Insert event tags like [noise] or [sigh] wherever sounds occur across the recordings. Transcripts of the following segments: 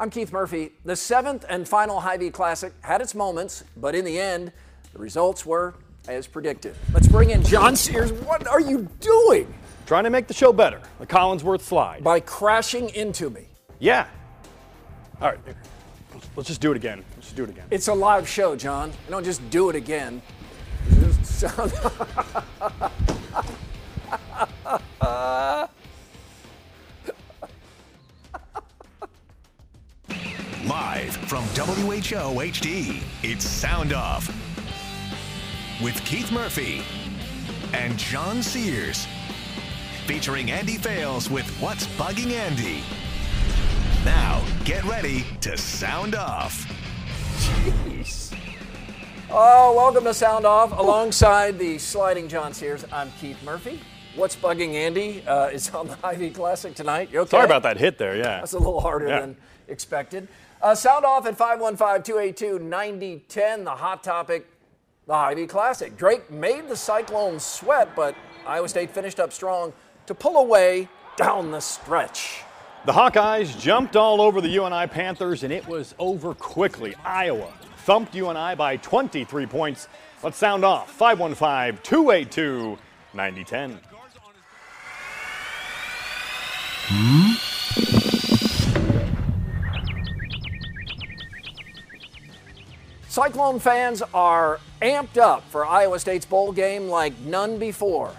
I'm Keith Murphy. The seventh and final Hy-Vee Classic had its moments, but in the end, the results were as predicted. Let's bring in John Sears. What are you doing? Trying to make the show better. The Collinsworth slide. By crashing into me. Yeah. All right. Let's just do it again. Let's just do it again. It's a live show, John. You don't just do it again. [laughs] [laughs] Live from WHO HD, it's Sound Off with Keith Murphy and John Sears. Featuring Andy Fales with What's Bugging Andy. Now, get ready to sound off. Jeez. Oh, welcome to Sound Off. Alongside the sliding John Sears, I'm Keith Murphy. What's bugging Andy uh, is on the Hy-Vee Classic tonight. You okay? Sorry about that hit there, yeah. That's a little harder yeah. than expected. Uh, sound off at 515-282-9010. The hot topic, the Hy-Vee Classic. Drake made the Cyclones sweat, but Iowa State finished up strong to pull away down the stretch. The Hawkeyes jumped all over the UNI Panthers, and it was over quickly. Iowa thumped UNI by 23 points. Let's sound off. 515 282 9010. Cyclone fans are amped up for Iowa State's bowl game like none before.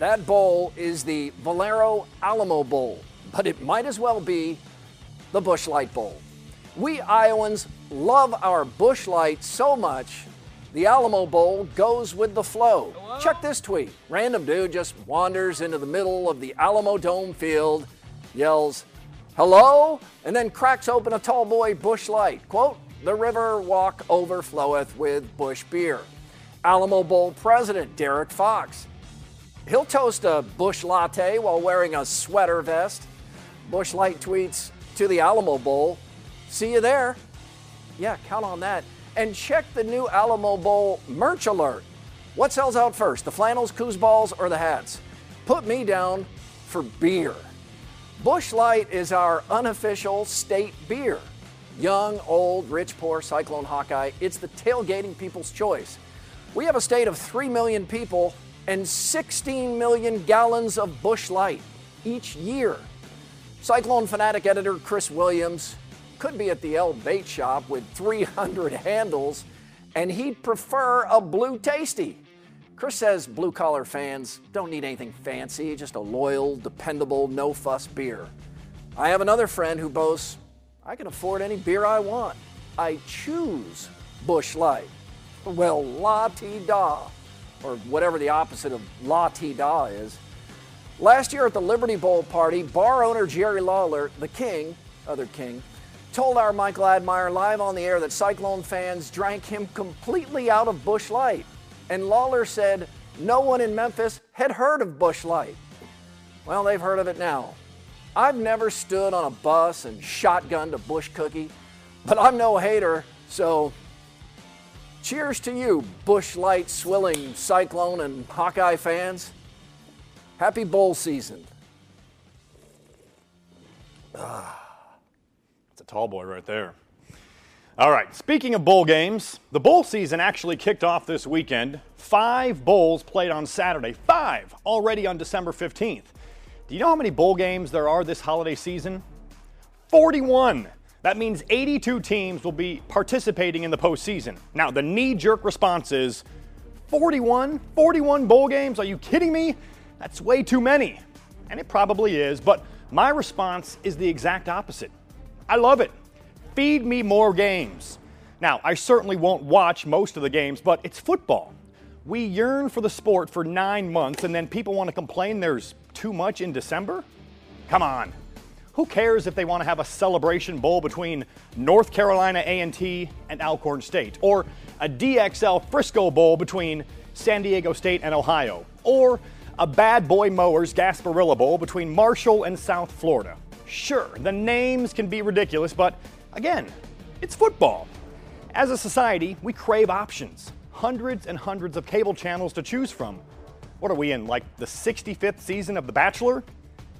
That bowl is the Valero Alamo Bowl, but it might as well be the Busch Light Bowl. We Iowans love our Busch Light so much, the Alamo Bowl goes with the flow. Hello? Check this tweet. Random dude just wanders into the middle of the Alamo Dome field, yells, hello, and then cracks open a tall boy Busch Light. Quote, the river walk overfloweth with Busch beer. Alamo Bowl president Derek Fox. He'll toast a Busch latte while wearing a sweater vest. Busch Light tweets to the Alamo Bowl. See you there. Yeah, count on that. And check the new Alamo Bowl merch alert. What sells out first, the flannels, balls, or the hats? Put me down for beer. Busch Light is our unofficial state beer. Young, old, rich, poor, Cyclone Hawkeye, it's the tailgating people's choice. We have a state of 3 million people and 16 million gallons of Busch Light each year. Cyclone Fanatic editor Chris Williams could be at the El Bait Shop with 300 [laughs] handles, and he'd prefer a Blue Tasty. Chris says blue collar fans don't need anything fancy, just a loyal, dependable, no fuss beer. I have another friend who boasts I can afford any beer I want. I choose Busch Light. Well, la ti da, or whatever the opposite of la ti da is. Last year at the Liberty Bowl party, bar owner Jerry Lawler, the king, other king, told our Michael Admire live on the air that Cyclone fans drank him completely out of Busch Light. And Lawler said no one in Memphis had heard of Busch Light. Well, they've heard of it now. I've never stood on a bus and shotgunned a bush cookie, but I'm no hater, so cheers to you, Busch Light swilling Cyclone and Hawkeye fans. Happy bowl season. Ah, it's a tall boy right there. All right, speaking of bowl games, the bowl season actually kicked off this weekend. Five bowls played on Saturday, five already on December 15th. Do you know how many bowl games there are this holiday season? 41. That means 82 teams will be participating in the postseason. Now, the knee jerk response is 41? 41 bowl games? Are you kidding me? That's way too many. And it probably is, but my response is the exact opposite. I love it. Feed me more games. Now, I certainly won't watch most of the games, but it's football. We yearn for the sport for nine months, and then people want to complain there's too much in December? Come on. who cares if they want to have a celebration bowl between North Carolina A&T and Alcorn State or a DXL Frisco Bowl between San Diego State and Ohio or a Bad Boy Mowers Gasparilla Bowl between Marshall and South Florida. Sure, the names can be ridiculous, but again, it's football. As a society, we crave options. Hundreds and hundreds of cable channels to choose from. What are we in, like the 65th season of The Bachelor?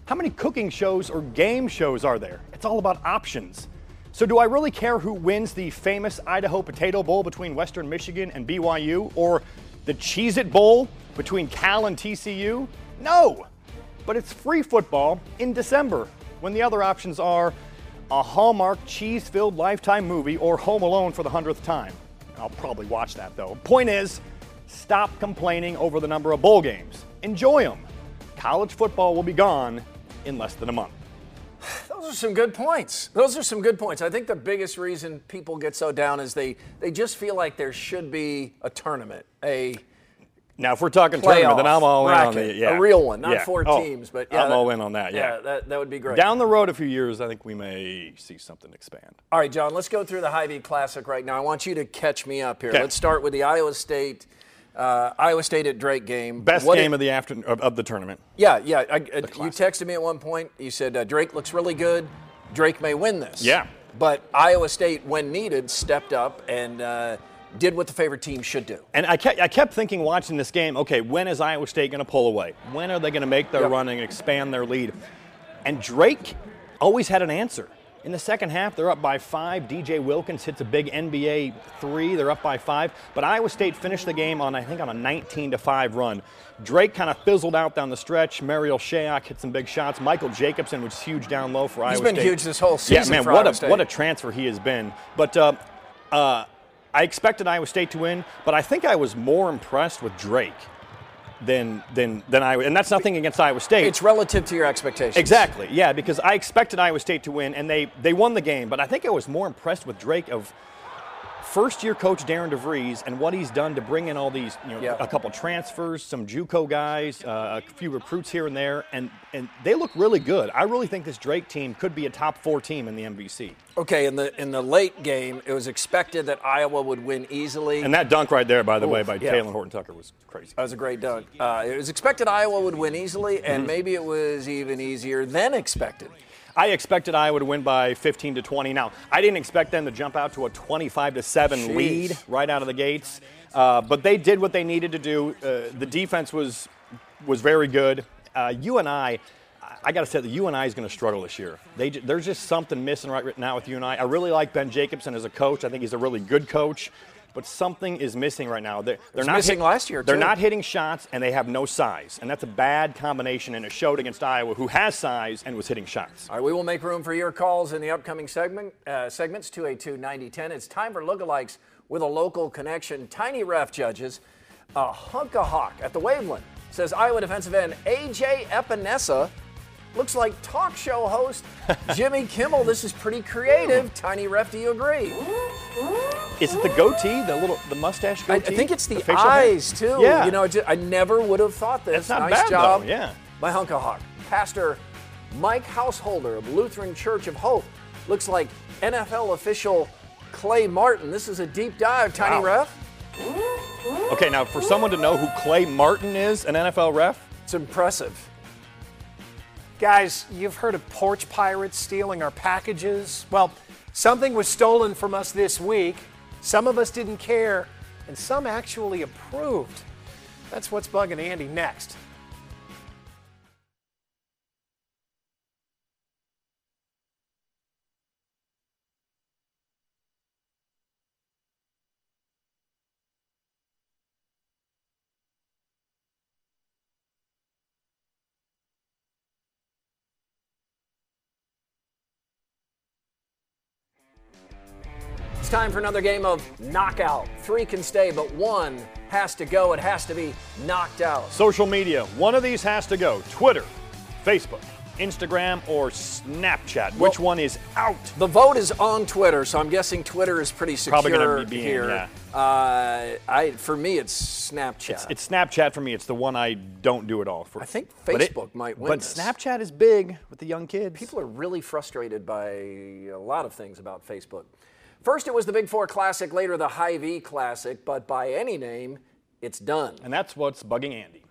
How many cooking shows or game shows are there? It's all about options. So, do I really care who wins the famous Idaho Potato Bowl between Western Michigan and BYU or the Cheez It Bowl between Cal and TCU? No! But it's free football in December when the other options are a Hallmark cheese filled lifetime movie or Home Alone for the hundredth time. I'll probably watch that though. Point is, stop complaining over the number of bowl games. Enjoy them. College football will be gone in less than a month. [sighs] Those are some good points. Those are some good points. I think the biggest reason people get so down is they they just feel like there should be a tournament, a Now, if we're talking tournament, then I'm all in on bracket, the yeah. a real one, not Yeah. four Oh, teams. But yeah, I'm that- all in on that. Yeah. that, that would be great. Down the road a few years, I think we may see something expand. All right, John, let's go through the Hy-Vee Classic right now. I want you to catch me up here. Okay. Let's start with the Iowa State, uh, Iowa State at Drake game. Best What game it- of the afternoon of, of the tournament. Yeah, yeah. I, I, you texted me at one point. You said uh, Drake looks really good. Drake may win this. Yeah. But Iowa State, when needed, stepped up and uh, did what the favorite team should do. And I kept, I kept thinking watching this game, okay, when is Iowa State going to pull away? When are they going to make their Yep. run and expand their lead? And Drake always had an answer. In the second half, they're up by five. DJ Wilkins hits a big NBA three. They're up by five. But Iowa State finished the game on, I think, on a 19 to 5 run. Drake kind of fizzled out down the stretch. Marial Shayok hit some big shots. Michael Jacobson was huge down low for He's Iowa State. He's been huge this whole season. Yeah, man, what Iowa a State. what a transfer he has been. But uh, uh, I expected Iowa State to win, but I think I was more impressed with Drake than than than I. And that's nothing against Iowa State. It's relative to your expectations. Exactly, yeah, because I expected Iowa State to win, and they they won the game. But I think I was more impressed with Drake of first year coach Darren DeVries and what he's done to bring in all these, you know, Yeah. a couple transfers, some JUCO guys, uh, a few recruits here and there, and and they look really good. I really think this Drake team could be a top four team in the MVC. Okay, in the in the late game, it was expected that Iowa would win easily. And that dunk right there, by the way, by yeah. Talen Horton Tucker was crazy. That was a great dunk. Uh, it was expected Iowa would win easily, Mm-hmm. and maybe it was even easier than expected. I expected Iowa to win by 15 to 20. Now, I didn't expect them to jump out to a 25 to 7 Jeez. lead right out of the gates, uh, but they did what they needed to do. Uh, the defense was was very good. Uh, and I I got to say, the UNI is going to struggle this year. They, there's just something missing right now with UNI. I really like Ben Jacobson as a coach. I think he's a really good coach. But something is missing right now. They're, they're not missing last year, They're too. not hitting shots, and they have no size, and that's a bad combination. And it showed against Iowa, who has size and was hitting shots. All right, we will make room for your calls in the upcoming segment uh, segments 282 9010. It's time for lookalikes with a local connection. Tiny ref judges a hunk of hawk at the Waveland says Iowa defensive end AJ Epenesa looks like talk show host [laughs] Jimmy Kimmel. This is pretty creative. Tiny ref, do you agree? Is it the goatee, the little, the mustache I, I think it's the, hair? eyes too. Yeah. You know, ju- I never would have thought this. It's not nice bad, job though, yeah. by Hunka Hawk. Pastor Mike Housholder of Lutheran Church of Hope looks like NFL official Clay Martin. This is a deep dive, Tiny Wow. Ref. Okay, now for someone to know who Clay Martin is, an NFL ref, It's impressive. Guys, you've heard of porch pirates stealing our packages. Well, something was stolen from us this week. Some of us didn't care, and some actually approved. That's what's bugging Andy next. Time for another game of knockout. Three can stay, but one has to go. It has to be knocked out. social media, one of these has to go Twitter, Facebook, Instagram, or Snapchat? Which one is out? The vote is on Twitter, so I'm guessing Twitter is pretty secure Probably gonna be being, here. yeah. Uh, I for me, it's Snapchat. It's Snapchat for me. It's the one I don't do at all. For, I think but it- Facebook might win But this. Snapchat is big with the young kids. People are really frustrated by a lot of things about Facebook. First, it was the Big Four Classic, later the Hy-Vee Classic, but by any name, it's done. and that's what's bugging Andy.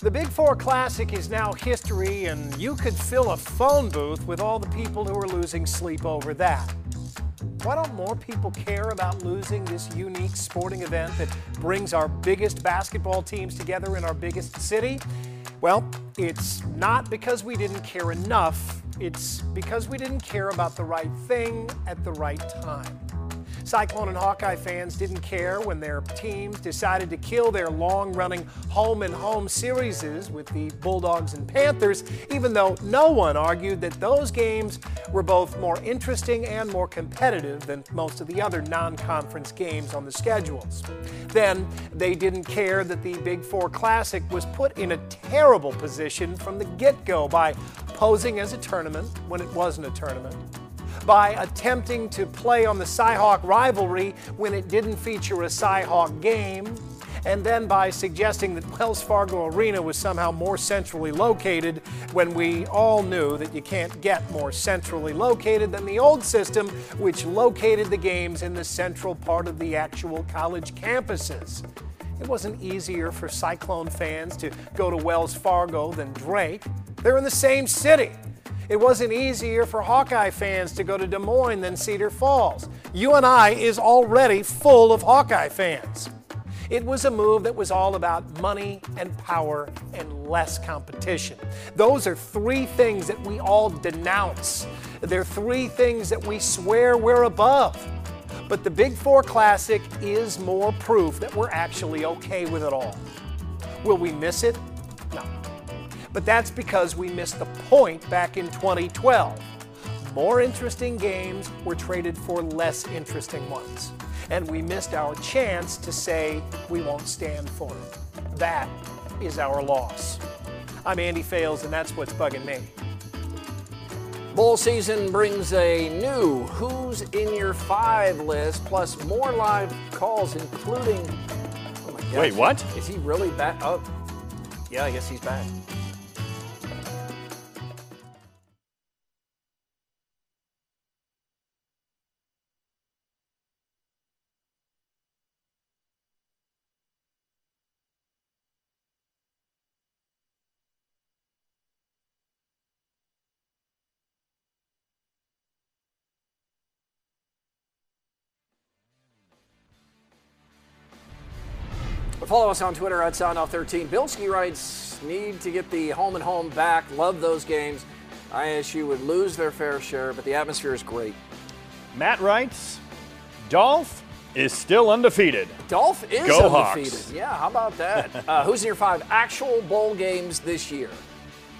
The Big Four Classic is now history, and you could fill a phone booth with all the people who are losing sleep over that. Why don't more people care about losing this unique sporting event that brings our biggest basketball teams together in our biggest city? Well, it's not because we didn't care enough, it's because we didn't care about the right thing at the right time. Cyclone and Hawkeye fans didn't care when their teams decided to kill their long running home and home series with the Bulldogs and Panthers, even though no one argued that those games were both more interesting and more competitive than most of the other non conference games on the schedules. Then they didn't care that the Big Four Classic was put in a terrible position from the get go by posing as a tournament when it wasn't a tournament by attempting to play on the Cyhawk rivalry when it didn't feature a Cyhawk game, and then by suggesting that Wells Fargo Arena was somehow more centrally located when we all knew that you can't get more centrally located than the old system, which located the games in the central part of the actual college campuses. It wasn't easier for Cyclone fans to go to Wells Fargo than Drake. They're in the same city. It wasn't easier for Hawkeye fans to go to Des Moines than Cedar Falls. UNI is already full of Hawkeye fans. It was a move that was all about money and power and less competition. Those are three things that we all denounce. They're three things that we swear we're above. But the Big Four Classic is more proof that we're actually okay with it all. Will we miss it? No but that's because we missed the point back in 2012. More interesting games were traded for less interesting ones, and we missed our chance to say we won't stand for it. That is our loss. I'm Andy Fales, and that's what's bugging me. Bowl season brings a new Who's in Your Five list, plus more live calls, including. Oh my gosh, Wait, what? Is he really back? Oh, yeah, I guess he's back. Follow us on Twitter at SoundOff13. Bilski writes, need to get the home and home back. Love those games. ISU would lose their fair share, but the atmosphere is great. Matt writes, Dolph is still undefeated. Dolph is Go undefeated. Hawks. Yeah, how about that? [laughs] uh, who's in your five actual bowl games this year?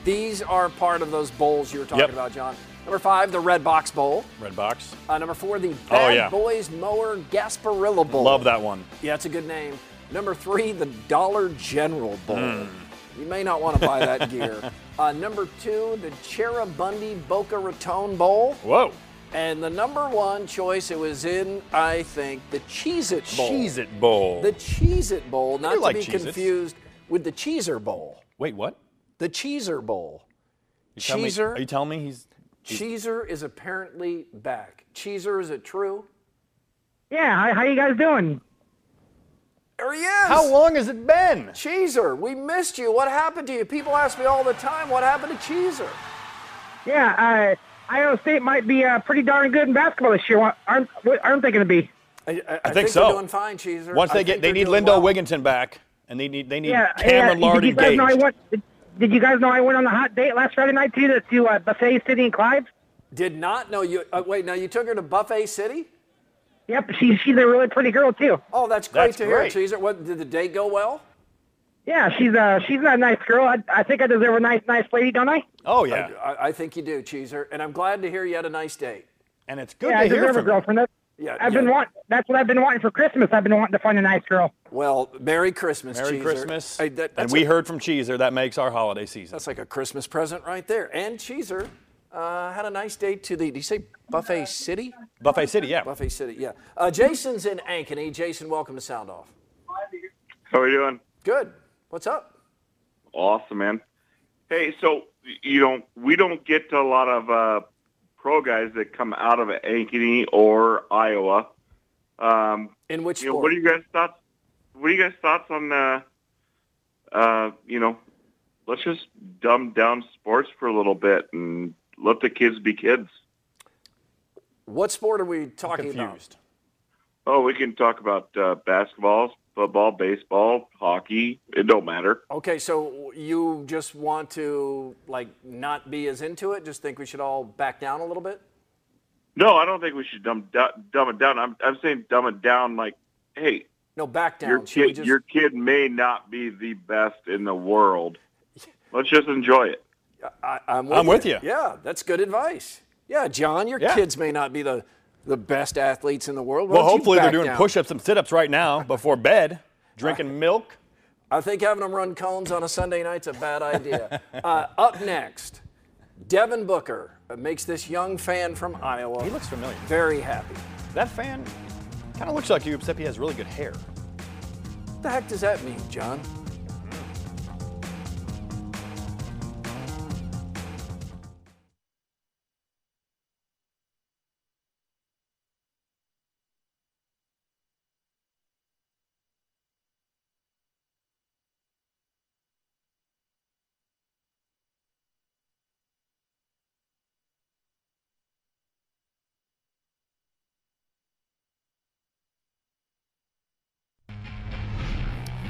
These are part of those bowls you were talking Yep. about, John. Number five, the Red Box Bowl. Red box. Uh, number four, the Oh, Bad yeah. Boys Mower Gasparilla Bowl. Love that one. Yeah, it's a good name. Number three, the Dollar General Bowl. Hmm. You may not want to buy that gear. [laughs] Uh, number two, the Cheribundi Boca Raton Bowl. Whoa. And the number one choice, it was in, I think, the Cheez It Bowl. Cheese It Bowl. The Cheez It Bowl, not to like be Cheez-Its. confused with the Cheezer Bowl. Wait, what? The Cheezer Bowl. You tell me- are you telling me he's. Cheezer is apparently back. Cheezer, is it true? Yeah, how, how you guys doing? There he is. How long has it been? Cheezer, we missed you. What happened to you? People ask me all the time, what happened to Cheezer? Yeah, uh, Iowa State might be uh, pretty darn good in basketball this year. Aren't, aren't they going to be? I, I, I think they're so. doing fine, Cheezer. Once they think get, they need doing Lindell well. Wigginton back, and they need they need Yeah, Cameron yeah. Lard did you guys know I went? Did, did you guys know I went on a hot date last Friday night too to, to uh, Buffet City and Clive? Did not know you. Uh, wait, now you took her to Buffet City? Yep, she's she's a really pretty girl too. Oh, that's great That's to great. hear, Cheezer. What did the date go well? Yeah, she's uh she's a nice girl. I, I think I deserve a nice nice lady, don't I? Oh yeah, I, I think you do, Cheezer, and I'm glad to hear you had a nice date. and it's good yeah, to I hear deserve a from you. girlfriend. That, Yeah, I've yeah. been wanting. That's what I've been wanting for Christmas. I've been wanting to find a nice girl. Well, Merry Christmas, Merry Cheezer. Christmas. Hey, that- and that's we a- heard from Cheezer that makes our holiday season. That's like a Christmas present right there. And Cheezer uh, had a nice date to the. Did you say Buffet City? Buffet City, yeah. Buffet City, yeah. Uh, Jason's in Ankeny. Jason, welcome to Sound Off. How are you doing? Good. What's up? Awesome, man. Hey, so you know we don't get a lot of uh, pro guys that come out of Ankeny or Iowa. Um, In which you know, what are you guys thoughts? What are you guys thoughts on? Uh, uh, you know, let's just dumb down sports for a little bit and let the kids be kids. What sport are we talking about? Oh, we can talk about uh, basketball, football, baseball, hockey. It don't matter. Okay, so you just want to like not be as into it? Just think we should all back down a little bit? No, I don't think we should dumb dumb it down. I'm I'm saying dumb it down. Like, hey, No, back down. your kid just- your kid may not be the best in the world. [laughs] Let's just enjoy it. I, I'm with, I'm with you. Yeah, that's good advice. Yeah, John, your Yeah. kids may not be the the best athletes in the world. Why Well, hopefully they're doing down? push-ups and sit-ups right now before bed, [laughs] drinking milk. I think having them run cones on a Sunday night's a bad idea. uh, up next, Devin Booker makes this young fan from Iowa. He looks familiar. very happy. That fan kind of looks like you, except he has really good hair. What the heck does that mean, John?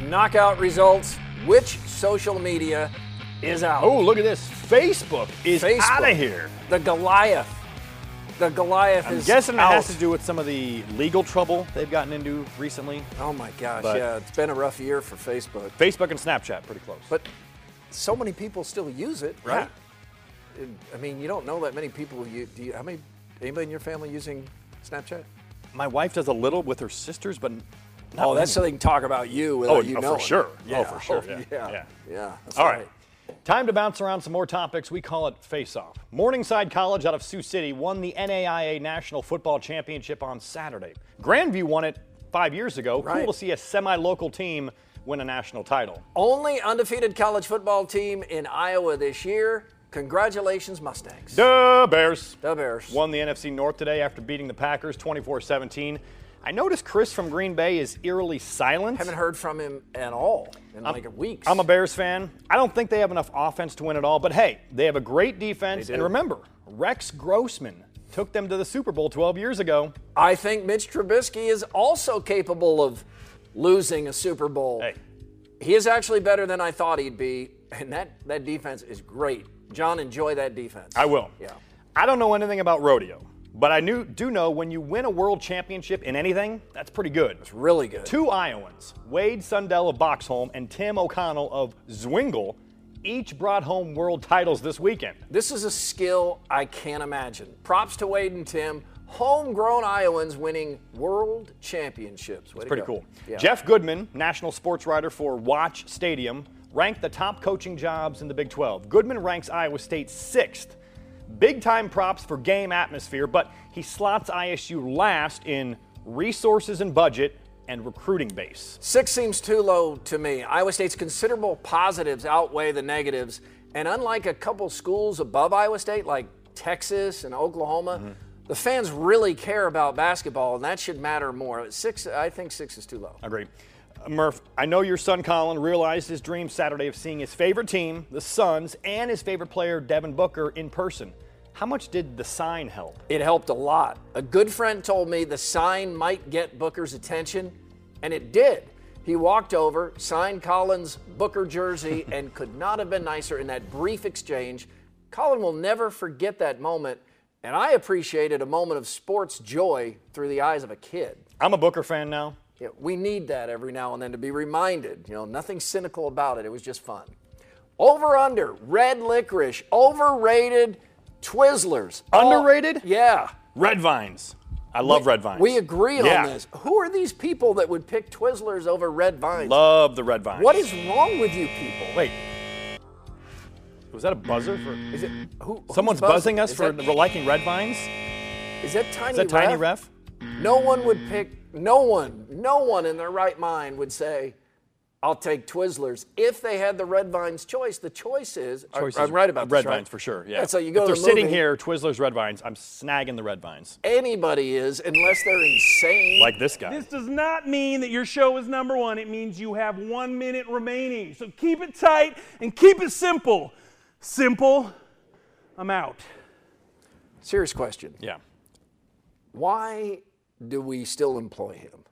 Knockout results. Which social media is out? Oh, look at this. Facebook is out of here. The Goliath. The Goliath is. I'm is guessing it out. has to do with some of the legal trouble they've gotten into recently. Oh my gosh, But- yeah, it's been a rough year for Facebook. Facebook and Snapchat, pretty close. But so many people still use it, right? It- I mean, you don't know that many people. You, do you, how many? Anybody in your family using Snapchat? my wife does a little with her sisters, but Oh, that's so they can talk about you without Oh, you oh, knowing. Oh, for sure. Yeah. Oh, for sure. Oh, Yeah. yeah. Yeah. Yeah. All right. Time to bounce around some more topics. We call it Face Off. Morningside College out of Sioux City won the NAIA National Football Championship on Saturday. Grandview won it five years ago. Right. Cool to see a semi local team win a national title. Only undefeated college football team in Iowa this year. Congratulations, Mustangs. The Bears The Bears. won the NFC North today after beating the Packers 24 17. I noticed Chris from Green Bay is eerily silent. Haven't heard from him at all in like weeks. I'm a Bears fan. I don't think they have enough offense to win it all, but hey, they have a great defense. And remember, Rex Grossman took them to the Super Bowl 12 years ago. I think Mitch Trubisky is also capable of losing a Super Bowl. Hey. He is actually better than I thought he'd be, and that, that defense is great. John, enjoy that defense. I will. Yeah. I don't know anything about rodeo, but I knew, do know when you win a world championship in anything, that's pretty good. It's really good. Two Iowans, Wade Sundell of Boxholm and Tim O'Connell of Zwingle, each brought home world titles this weekend. This is a skill I can't imagine. Props to Wade and Tim, homegrown Iowans winning world championships. Way to Pretty go. cool. Yeah. Jeff Goodman, national sports writer for Watch Stadium, ranked the top coaching jobs in the Big 12. Goodman ranks Iowa State sixth. Big time props for game atmosphere, but he slots ISU last in resources and budget and recruiting base. Six seems too low to me. Iowa State's considerable positives outweigh the negatives. And unlike a couple schools above Iowa State, like Texas and Oklahoma, Mm-hmm. the fans really care about basketball, and that should matter more. Six, I think six is too low. Agree. Murph, I know your son Colin realized his dream Saturday of seeing his favorite team, the Suns, and his favorite player, Devin Booker, in person. How much did the sign help? It helped a lot. A good friend told me the sign might get Booker's attention, and it did. He walked over, signed Colin's Booker jersey, [laughs] and could not have been nicer in that brief exchange. Colin will never forget that moment, and I appreciated a moment of sports joy through the eyes of a kid. I'm a Booker fan now. Yeah, we need that every now and then to be reminded. You know, nothing cynical about it. It was just fun. Over under, red licorice, overrated Twizzlers. Underrated? Yeah. Red Vines. I love we, red vines. We agree Yeah. on this. Who are these people that would pick Twizzlers over red vines? Love the red vines. What is wrong with you people? Wait. Was that a buzzer for? Is it who? Someone's buzzing us Is for that- liking red vines. Is that tiny? Is that tiny Ref? ref? No one would pick. No one. No one in their right mind would say, "I'll take Twizzlers." If they had the red vines choice, the choice is. I- Choice I'm is right about red this, right? vines for sure. Yeah. so you go if to they're the sitting movie, here, Twizzlers red vines. I'm snagging the red vines. Anybody is, unless they're insane. Like this guy. This does not mean that your show is number one. It means you have one minute remaining. So keep it tight and keep it simple. Simple. I'm out. Serious question. Yeah. Why do we still employ him?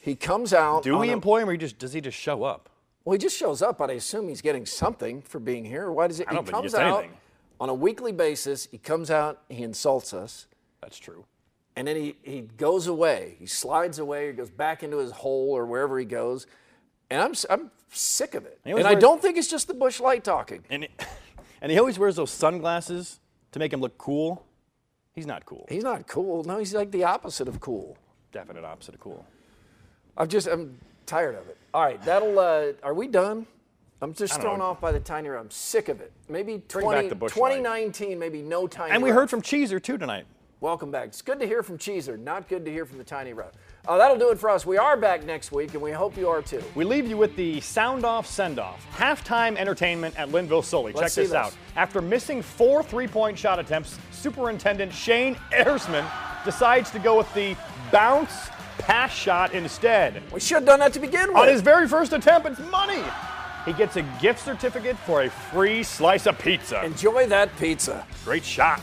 He comes out. Do we a- employ him, or he just does he just show up? Well, he just shows up, but I assume he's getting something for being here. Why does it? I don't he he comes out anything. on a weekly basis. He comes out, he insults us, That's true. and then he, he goes away. He slides away, or goes back into his hole or wherever he goes. And I'm I'm sick of it. He always And I don't think it's just the Busch Light talking. And it, [laughs] and he always wears those sunglasses to make him look cool. He's not cool. He's not cool. No, he's like the opposite of cool. Definite opposite of cool. I'm just I'm tired of it. All right, that'll. Uh, are we done? I'm just thrown know. off by the tiny round. I'm sick of it. Maybe Bring 20, back the Busch Light. 2019, maybe no tiny. And we heard from Cheezer too tonight. Welcome back. It's good to hear from Cheezer. Not good to hear from the tiny round. Uh, that'll do it for us. We are back next week, and we hope you are too. We leave you with the sound off send off. Halftime entertainment at Lynnville Sully. Check Let's see this this. out. After missing four three point shot attempts, Superintendent Shane Ersman decides to go with the bounce pass shot instead. We should have done that to begin with. On his very first attempt, it's money. He gets a gift certificate for a free slice of pizza. Enjoy that pizza. Great shot.